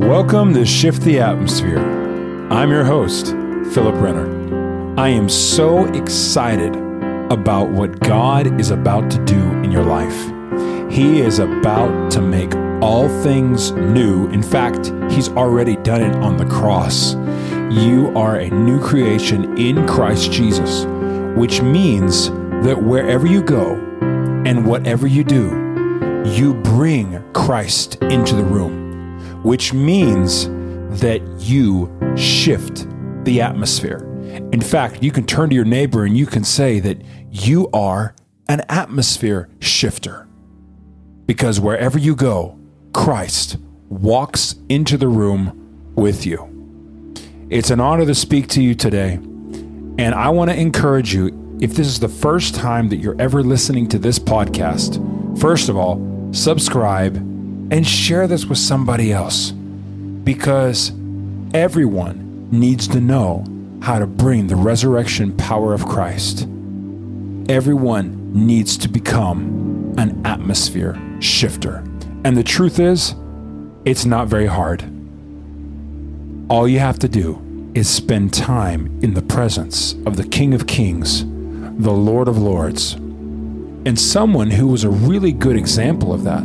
Welcome to Shift the Atmosphere. I'm your host, Philip Renner. I am so excited about what God is about to do in your life. He is about to make all things new. In fact, He's already done it on the cross. You are a new creation in Christ Jesus, which means that wherever you go and whatever you do, you bring Christ into the room which means that you shift the atmosphere. In fact, you can turn to your neighbor and you can say that you are an atmosphere shifter. Because wherever you go, Christ walks into the room with you. It's an honor to speak to you today. And I want to encourage you if this is the first time that you're ever listening to this podcast, first of all, subscribe and share this with somebody else because everyone needs to know how to bring the resurrection power of Christ. Everyone needs to become an atmosphere shifter. And the truth is, it's not very hard. All you have to do is spend time in the presence of the King of Kings, the Lord of Lords. And someone who was a really good example of that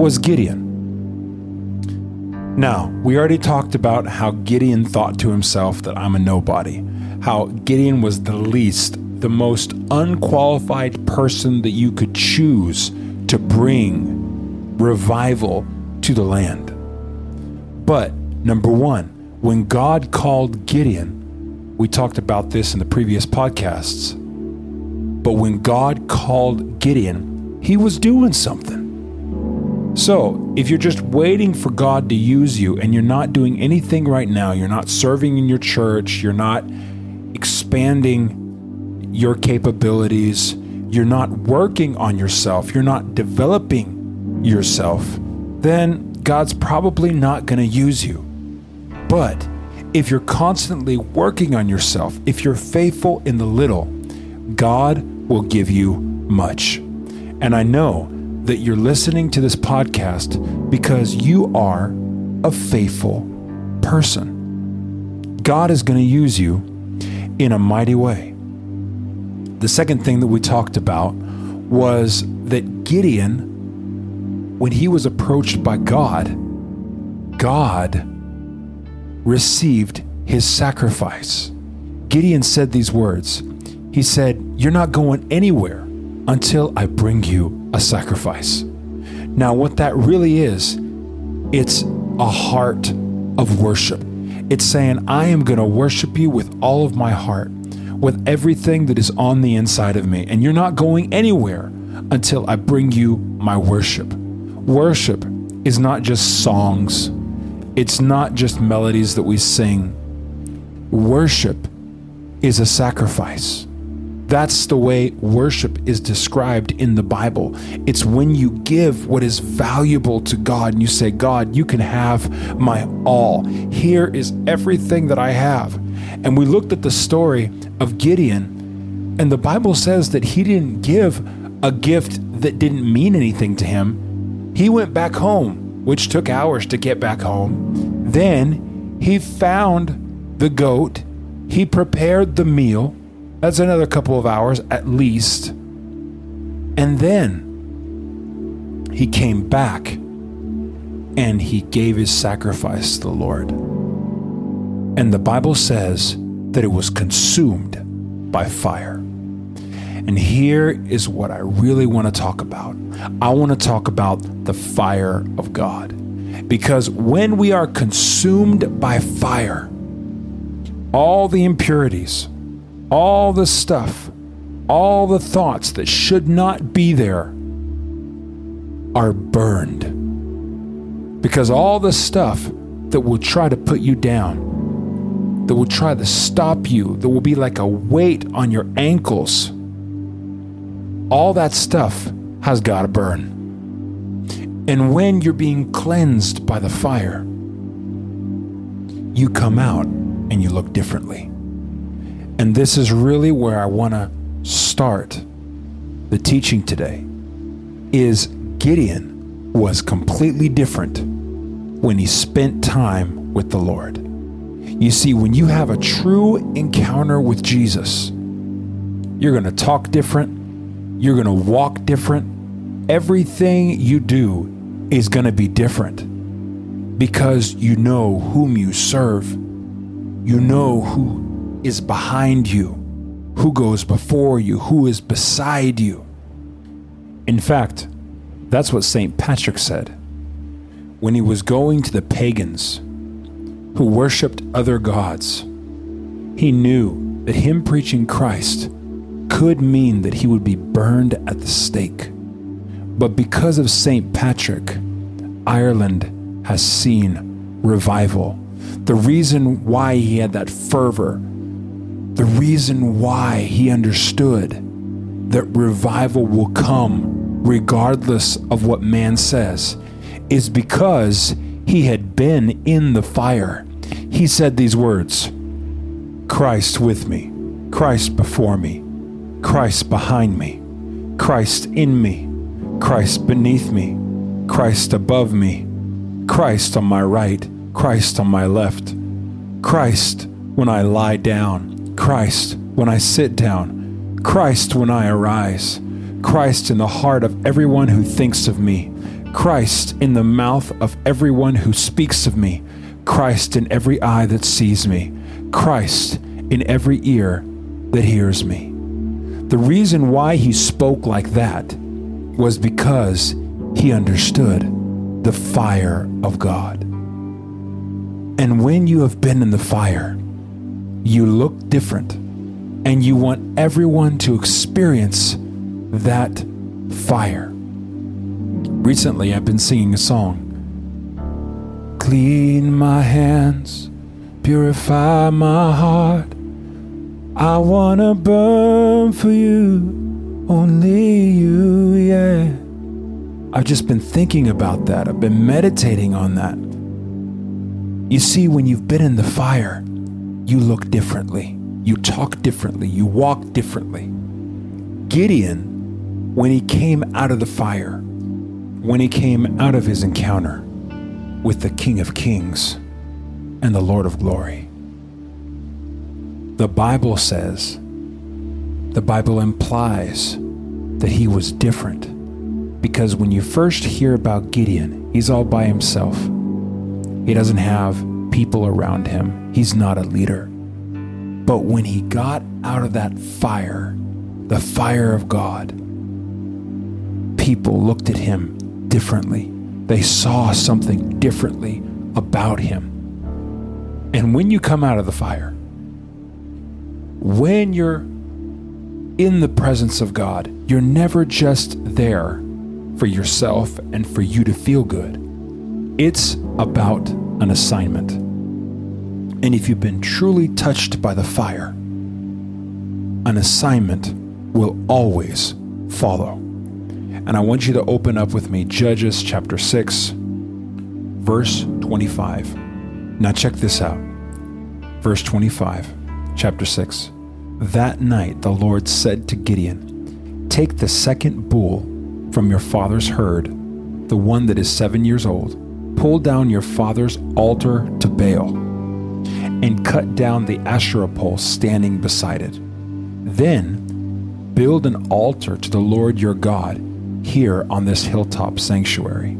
was Gideon. Now, we already talked about how Gideon thought to himself that I'm a nobody, how Gideon was the least, the most unqualified person that you could choose to bring revival to the land. But, number one, when God called Gideon, we talked about this in the previous podcasts, but when God called Gideon, he was doing something. So, if you're just waiting for God to use you and you're not doing anything right now, you're not serving in your church, you're not expanding your capabilities, you're not working on yourself, you're not developing yourself, then God's probably not going to use you. But if you're constantly working on yourself, if you're faithful in the little, God will give you much. And I know that you're listening to this podcast because you are a faithful person. God is going to use you in a mighty way. The second thing that we talked about was that Gideon, when he was approached by God, God received his sacrifice. Gideon said these words He said, You're not going anywhere until I bring you a sacrifice. Now, what that really is, it's a heart of worship. It's saying, I am going to worship you with all of my heart, with everything that is on the inside of me. And you're not going anywhere until I bring you my worship. Worship is not just songs, it's not just melodies that we sing. Worship is a sacrifice. That's the way worship is described in the Bible. It's when you give what is valuable to God and you say, God, you can have my all. Here is everything that I have. And we looked at the story of Gideon, and the Bible says that he didn't give a gift that didn't mean anything to him. He went back home, which took hours to get back home. Then he found the goat, he prepared the meal that's another couple of hours at least. And then he came back and he gave his sacrifice to the Lord. And the Bible says that it was consumed by fire. And here is what I really want to talk about. I want to talk about the fire of God. Because when we are consumed by fire, all the impurities, all the stuff, all the thoughts that should not be there are burned. Because all the stuff that will try to put you down, that will try to stop you, that will be like a weight on your ankles, all that stuff has got to burn. And when you're being cleansed by the fire, you come out and you look differently. And this is really where I want to start the teaching today is Gideon was completely different when he spent time with the Lord. You see, when you have a true encounter with Jesus, you're going to talk different, you're going to walk different, everything you do is going to be different because you know whom you serve. You know who is behind you, who goes before you, who is beside you. In fact, that's what St. Patrick said when he was going to the pagans who worshiped other gods. He knew that him preaching Christ could mean that he would be burned at the stake. But because of St. Patrick, Ireland has seen revival. The reason why he had that fervor, the reason why he understood that revival will come regardless of what man says, is because he had been in the fire. He said these words Christ with me, Christ before me, Christ behind me, Christ in me, Christ beneath me, Christ above me, Christ on my right, Christ on my left, Christ when I lie down, Christ when I sit down, Christ when I arise, Christ in the heart of everyone who thinks of me, Christ in the mouth of everyone who speaks of me, Christ in every eye that sees me, Christ in every ear that hears me. The reason why he spoke like that was because he understood the fire of God. And when you have been in the fire, you look different and you want everyone to experience that fire. Recently, I've been singing a song Clean my hands, purify my heart. I wanna burn for you, only you, yeah. I've just been thinking about that. I've been meditating on that. You see, when you've been in the fire, you look differently, you talk differently, you walk differently. Gideon, when he came out of the fire, when he came out of his encounter with the King of Kings and the Lord of Glory, the Bible says, the Bible implies that he was different because when you first hear about Gideon, he's all by himself. He doesn't have people around him, he's not a leader. But when he got out of that fire, the fire of God, people looked at him differently. They saw something differently about him. And when you come out of the fire, when you're in the presence of God, you're never just there for yourself and for you to feel good. It's about an assignment. And if you've been truly touched by the fire, an assignment will always follow. And I want you to open up with me Judges chapter 6, verse 25. Now, check this out. Verse 25, chapter 6. That night the Lord said to Gideon, Take the second bull from your father's herd, the one that is seven years old, pull down your father's altar to Baal, and cut down the Asherah pole standing beside it. Then build an altar to the Lord your God here on this hilltop sanctuary,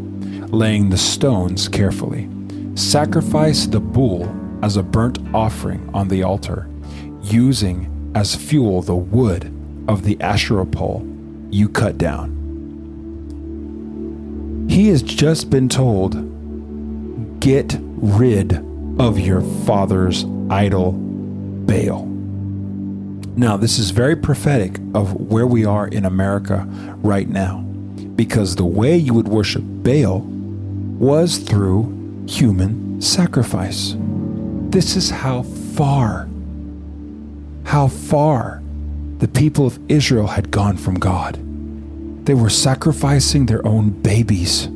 laying the stones carefully. Sacrifice the bull as a burnt offering on the altar, using as fuel the wood of the Asherah pole you cut down. He has just been told, get rid of your father's idol, Baal. Now, this is very prophetic of where we are in America right now, because the way you would worship Baal was through human sacrifice. This is how far, how far the people of Israel had gone from God. They were sacrificing their own babies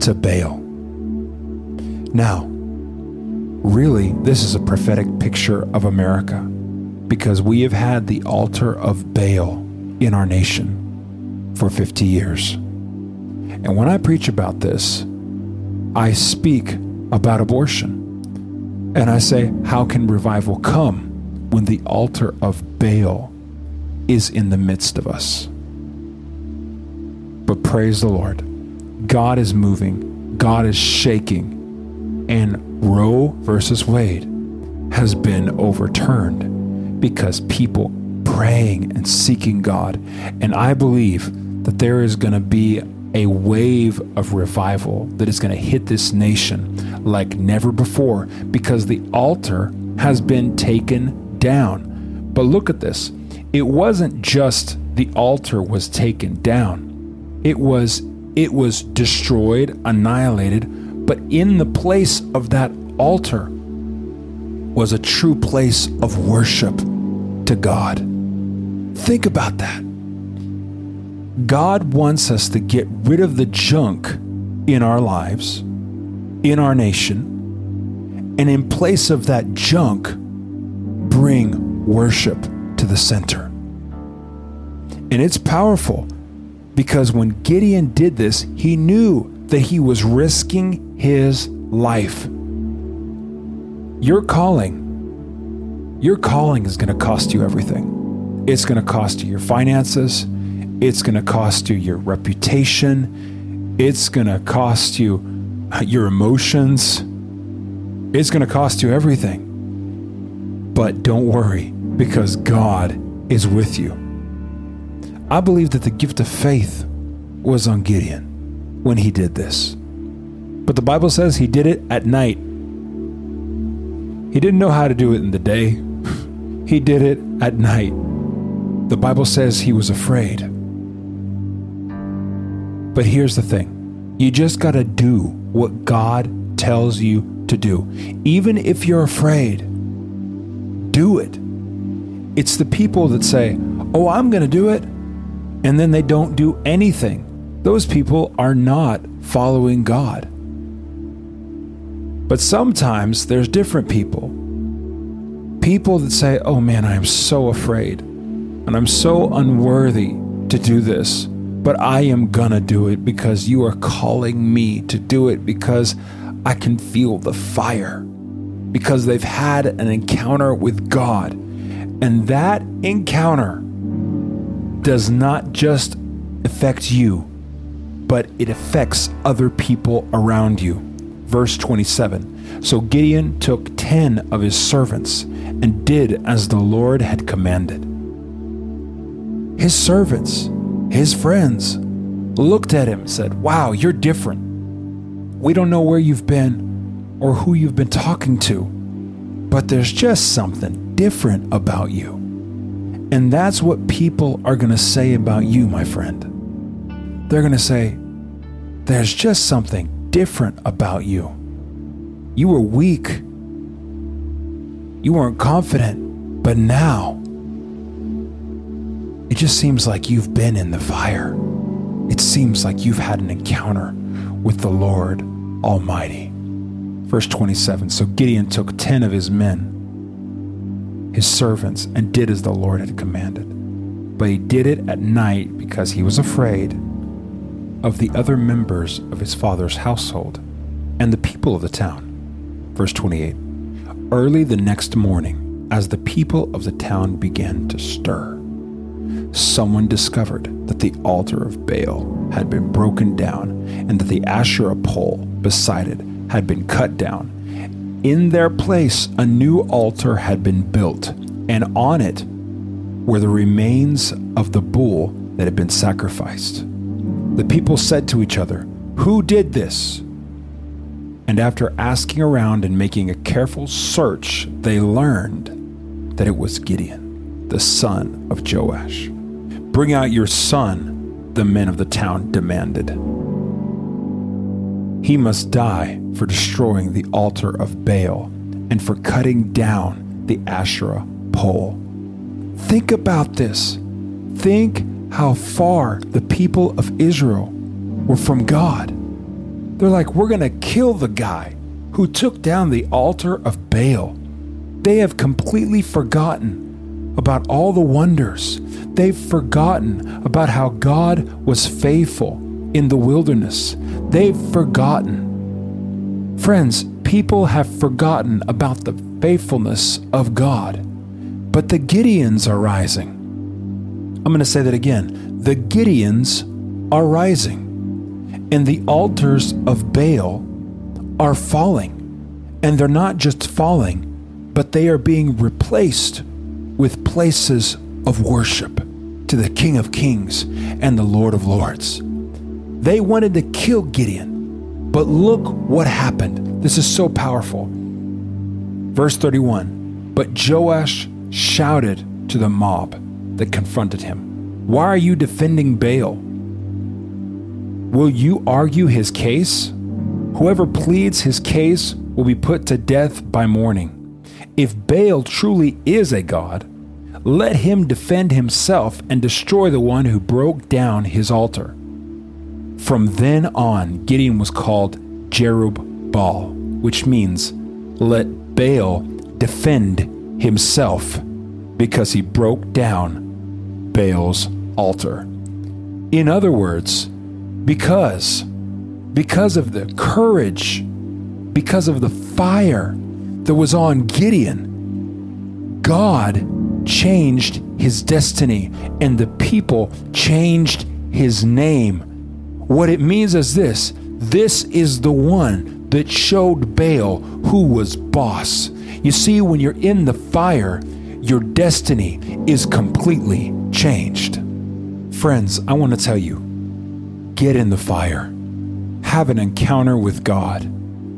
to Baal. Now, really, this is a prophetic picture of America because we have had the altar of Baal in our nation for 50 years. And when I preach about this, I speak about abortion. And I say, how can revival come when the altar of Baal is in the midst of us? But praise the Lord. God is moving, God is shaking, and Roe versus Wade has been overturned because people praying and seeking God. And I believe that there is going to be a wave of revival that is going to hit this nation like never before because the altar has been taken down. But look at this. It wasn't just the altar was taken down. It was it was destroyed, annihilated, but in the place of that altar was a true place of worship to God. Think about that. God wants us to get rid of the junk in our lives, in our nation, and in place of that junk, bring worship to the center. And it's powerful because when Gideon did this, he knew that he was risking his life. Your calling, your calling is going to cost you everything. It's going to cost you your finances. It's going to cost you your reputation. It's going to cost you uh, your emotions. It's going to cost you everything. But don't worry because God is with you. I believe that the gift of faith was on Gideon when he did this. But the Bible says he did it at night. He didn't know how to do it in the day, he did it at night. The Bible says he was afraid. But here's the thing you just got to do what God tells you to do. Even if you're afraid, do it. It's the people that say, Oh, I'm going to do it and then they don't do anything. Those people are not following God. But sometimes there's different people. People that say, Oh man, I am so afraid and I'm so unworthy to do this, but I am gonna do it because you are calling me to do it because I can feel the fire, because they've had an encounter with God. And that encounter does not just affect you, but it affects other people around you. Verse 27 So Gideon took ten of his servants and did as the Lord had commanded. His servants, his friends, looked at him said, Wow, you're different. We don't know where you've been or who you've been talking to, but there's just something different about you. And that's what people are going to say about you, my friend. They're going to say, There's just something different about you. You were weak, you weren't confident, but now it just seems like you've been in the fire. It seems like you've had an encounter with the Lord Almighty. Verse 27 So Gideon took 10 of his men his servants and did as the Lord had commanded. But he did it at night because he was afraid of the other members of his father's household and the people of the town. Verse 28 Early the next morning, as the people of the town began to stir, someone discovered that the altar of Baal had been broken down and that the Asherah pole beside it had been cut down in their place, a new altar had been built, and on it were the remains of the bull that had been sacrificed. The people said to each other, Who did this? And after asking around and making a careful search, they learned that it was Gideon, the son of Joash. Bring out your son, the men of the town demanded. He must die for destroying the altar of Baal and for cutting down the Asherah pole. Think about this. Think how far the people of Israel were from God. They're like, we're going to kill the guy who took down the altar of Baal. They have completely forgotten about all the wonders. They've forgotten about how God was faithful in the wilderness. They've forgotten Friends, people have forgotten about the faithfulness of God, but the Gideons are rising. I'm going to say that again. The Gideons are rising, and the altars of Baal are falling. And they're not just falling, but they are being replaced with places of worship to the King of Kings and the Lord of Lords. They wanted to kill Gideon, but look what happened. This is so powerful. Verse 31 But Joash shouted to the mob that confronted him, Why are you defending Baal? Will you argue his case? Whoever pleads his case will be put to death by morning. If Baal truly is a god, let him defend himself and destroy the one who broke down his altar. From then on, Gideon was called Jerub Baal, which means let Baal defend himself because he broke down Baal's altar. In other words, because because of the courage, because of the fire that was on Gideon, God changed his destiny and the people changed his name. What it means is this this is the one that showed Baal who was boss. You see, when you're in the fire, your destiny is completely changed. Friends, I want to tell you get in the fire, have an encounter with God,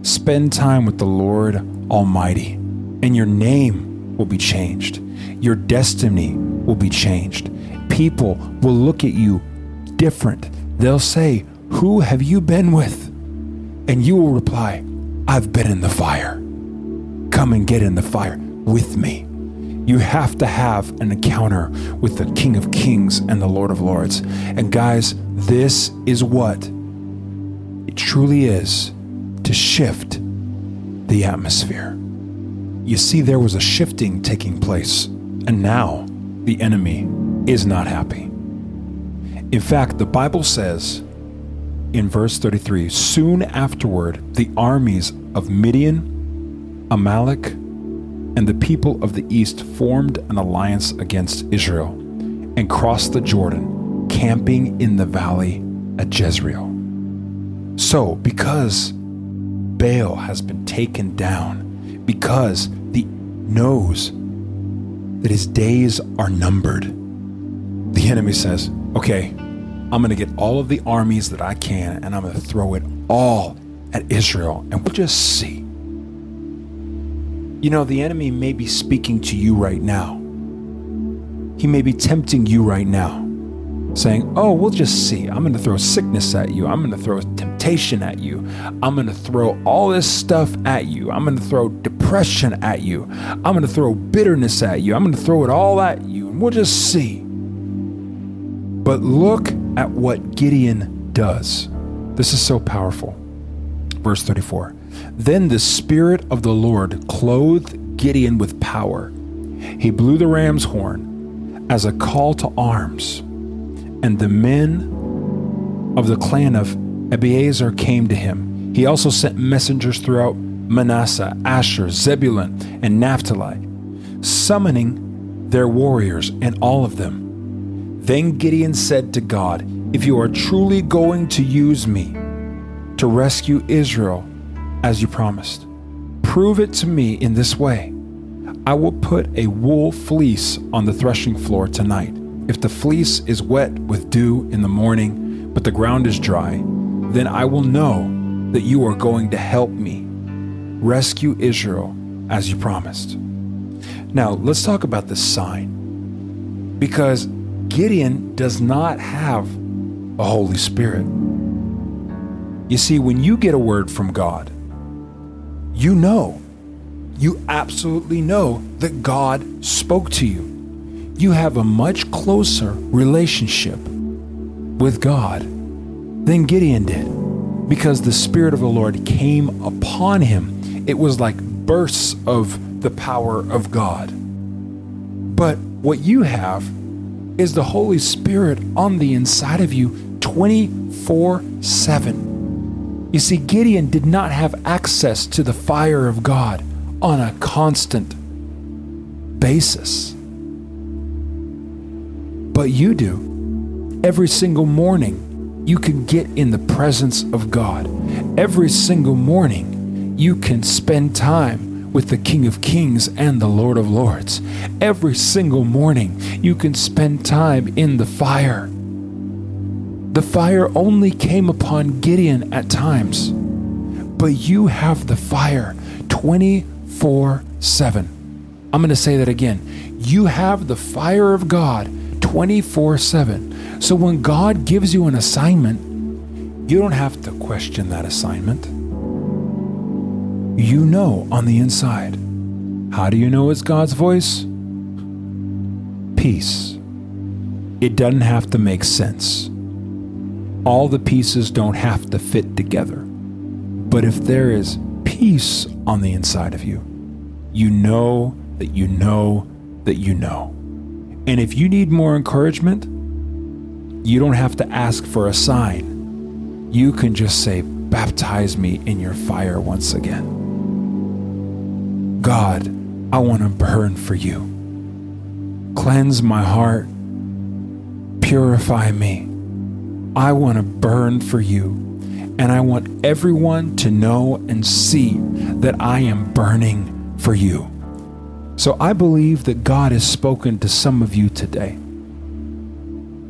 spend time with the Lord Almighty, and your name will be changed. Your destiny will be changed. People will look at you different. They'll say, Who have you been with? And you will reply, I've been in the fire. Come and get in the fire with me. You have to have an encounter with the King of Kings and the Lord of Lords. And guys, this is what it truly is to shift the atmosphere. You see, there was a shifting taking place, and now the enemy is not happy. In fact, the Bible says in verse 33 soon afterward, the armies of Midian, Amalek, and the people of the east formed an alliance against Israel and crossed the Jordan, camping in the valley at Jezreel. So, because Baal has been taken down, because he knows that his days are numbered, the enemy says, Okay, I'm going to get all of the armies that I can and I'm going to throw it all at Israel and we'll just see. You know, the enemy may be speaking to you right now. He may be tempting you right now, saying, Oh, we'll just see. I'm going to throw sickness at you. I'm going to throw temptation at you. I'm going to throw all this stuff at you. I'm going to throw depression at you. I'm going to throw bitterness at you. I'm going to throw it all at you, and we'll just see. But look at what Gideon does. This is so powerful. Verse 34. Then the Spirit of the Lord clothed Gideon with power. He blew the ram's horn as a call to arms, and the men of the clan of Abiezer came to him. He also sent messengers throughout Manasseh, Asher, Zebulun, and Naphtali, summoning their warriors and all of them. Then Gideon said to God, If you are truly going to use me to rescue Israel, as you promised. Prove it to me in this way. I will put a wool fleece on the threshing floor tonight. If the fleece is wet with dew in the morning, but the ground is dry, then I will know that you are going to help me rescue Israel as you promised. Now, let's talk about this sign. Because Gideon does not have a Holy Spirit. You see, when you get a word from God, you know, you absolutely know that God spoke to you. You have a much closer relationship with God than Gideon did because the Spirit of the Lord came upon him. It was like bursts of the power of God. But what you have is the Holy Spirit on the inside of you 24 7 You see, Gideon did not have access to the fire of God on a constant basis. But you do. Every single morning, you can get in the presence of God. Every single morning, you can spend time with the King of Kings and the Lord of Lords. Every single morning, you can spend time in the fire. The fire only came upon Gideon at times, but you have the fire 24 7. I'm going to say that again. You have the fire of God 24 7. So when God gives you an assignment, you don't have to question that assignment. You know on the inside. How do you know it's God's voice? Peace. It doesn't have to make sense all the pieces don't have to fit together. But if there is peace on the inside of you, you know that you know that you know. And if you need more encouragement, you don't have to ask for a sign. You can just say, Baptize me in your fire once again. God, I want to burn for you. Cleanse my heart, purify me I want to burn for you. And I want everyone to know and see that I am burning for you. So I believe that God has spoken to some of you today.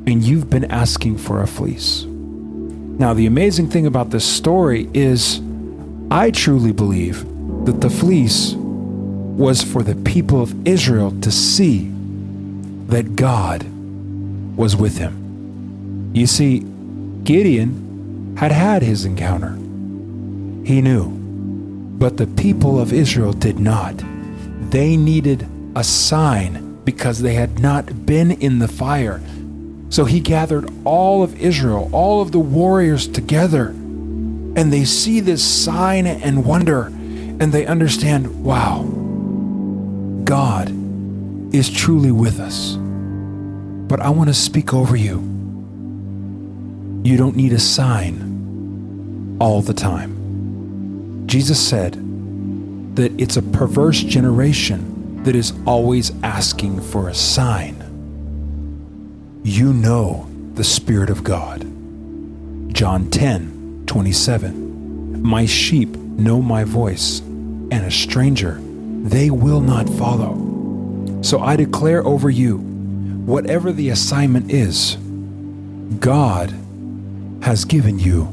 And you've been asking for a fleece. Now, the amazing thing about this story is I truly believe that the fleece was for the people of Israel to see that God was with him. You see, Gideon had had his encounter. He knew. But the people of Israel did not. They needed a sign because they had not been in the fire. So he gathered all of Israel, all of the warriors together, and they see this sign and wonder, and they understand wow, God is truly with us. But I want to speak over you you don't need a sign all the time. Jesus said that it's a perverse generation that is always asking for a sign. You know the Spirit of God. John 10 27. My sheep know my voice, and a stranger they will not follow. So I declare over you, whatever the assignment is, God has given you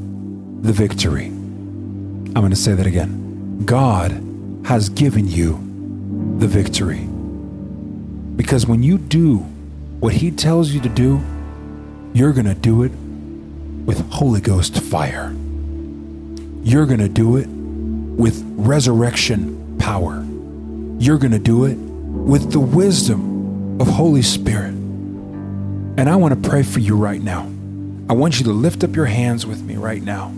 the victory. I'm going to say that again. God has given you the victory. Because when you do what He tells you to do, you're going to do it with Holy Ghost fire. You're going to do it with resurrection power. You're going to do it with the wisdom of Holy Spirit. And I want to pray for you right now. I want you to lift up your hands with me right now.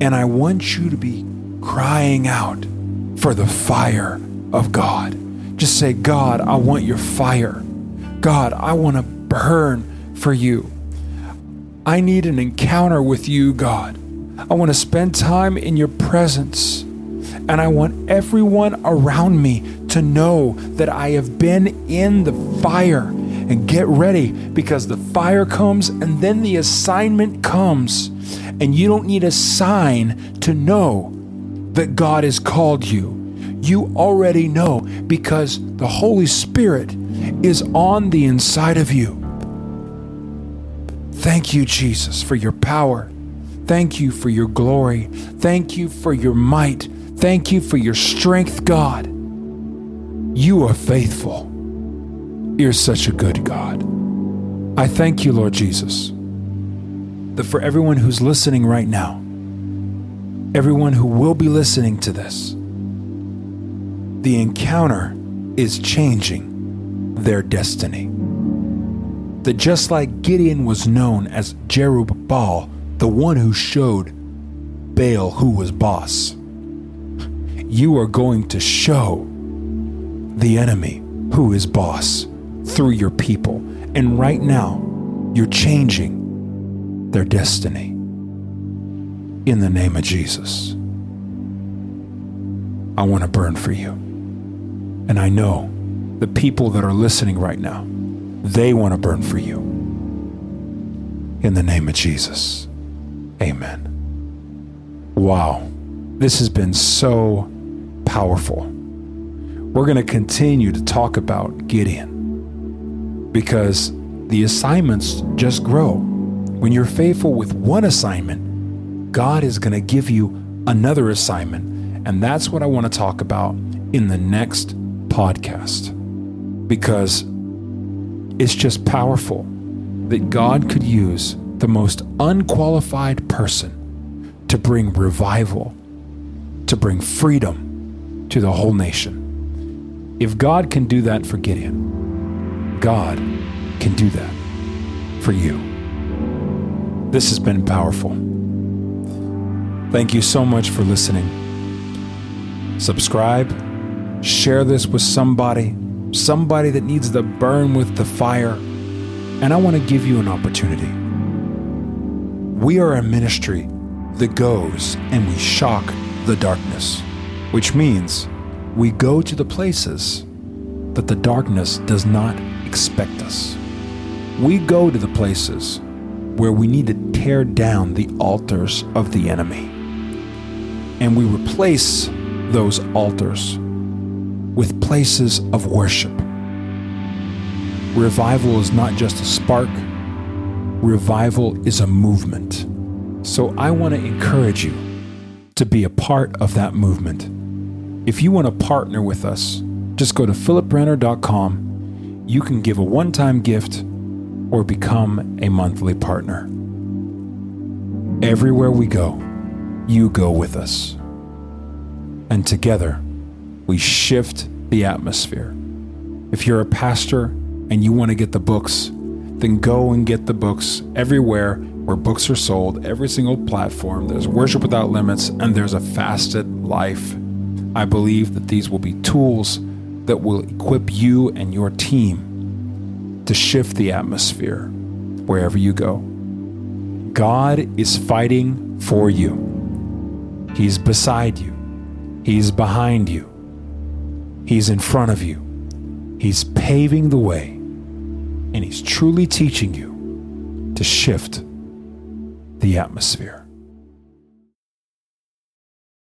And I want you to be crying out for the fire of God. Just say, God, I want your fire. God, I want to burn for you. I need an encounter with you, God. I want to spend time in your presence. And I want everyone around me to know that I have been in the fire and get ready because the fire comes and then the assignment comes. And you don't need a sign to know that God has called you. You already know because the Holy Spirit is on the inside of you. Thank you, Jesus, for your power. Thank you for your glory. Thank you for your might. Thank you for your strength, God. You are faithful. You're such a good God. I thank you, Lord Jesus, that for everyone who's listening right now, everyone who will be listening to this, the encounter is changing their destiny. That just like Gideon was known as Jerubbaal, the one who showed Baal who was boss, you are going to show the enemy who is boss through your people. And right now, you're changing their destiny. in the name of Jesus. I want to burn for you. And I know the people that are listening right now, they want to burn for you. In the name of Jesus. Amen. Wow. This has been so powerful. We're going to continue to talk about Gideon because the assignments just grow. When you're faithful with one assignment, God is going to give you another assignment. And that's what I want to talk about in the next podcast because it's just powerful that God could use the most unqualified person to bring revival, to bring freedom to the whole nation. If God can do that for Gideon, God can do that for you. This has been powerful. Thank you so much for listening. Subscribe, share this with somebody, somebody that needs to burn with the fire. And I want to give you an opportunity. We are a ministry that goes and we shock the darkness, which means we go to the places that the darkness does not expect us. We go to the places where we need to tear down the altars of the enemy. And we replace those altars with places of worship. Revival is not just a spark, revival is a movement. So I want to encourage you to be a part of that movement. If you want to partner with us, just go to philiprenner.com. You can give a one time gift or become a monthly partner. Everywhere we go, you go with us. And together, we shift the atmosphere. If you're a pastor and you want to get the books, then go and get the books everywhere where books are sold, every single platform. There's Worship Without Limits and there's a fasted life. I believe that these will be tools that will equip you and your team to shift the atmosphere wherever you go. God is fighting for you. He's beside you. He's behind you. He's in front of you. He's paving the way. And He's truly teaching you to shift the atmosphere.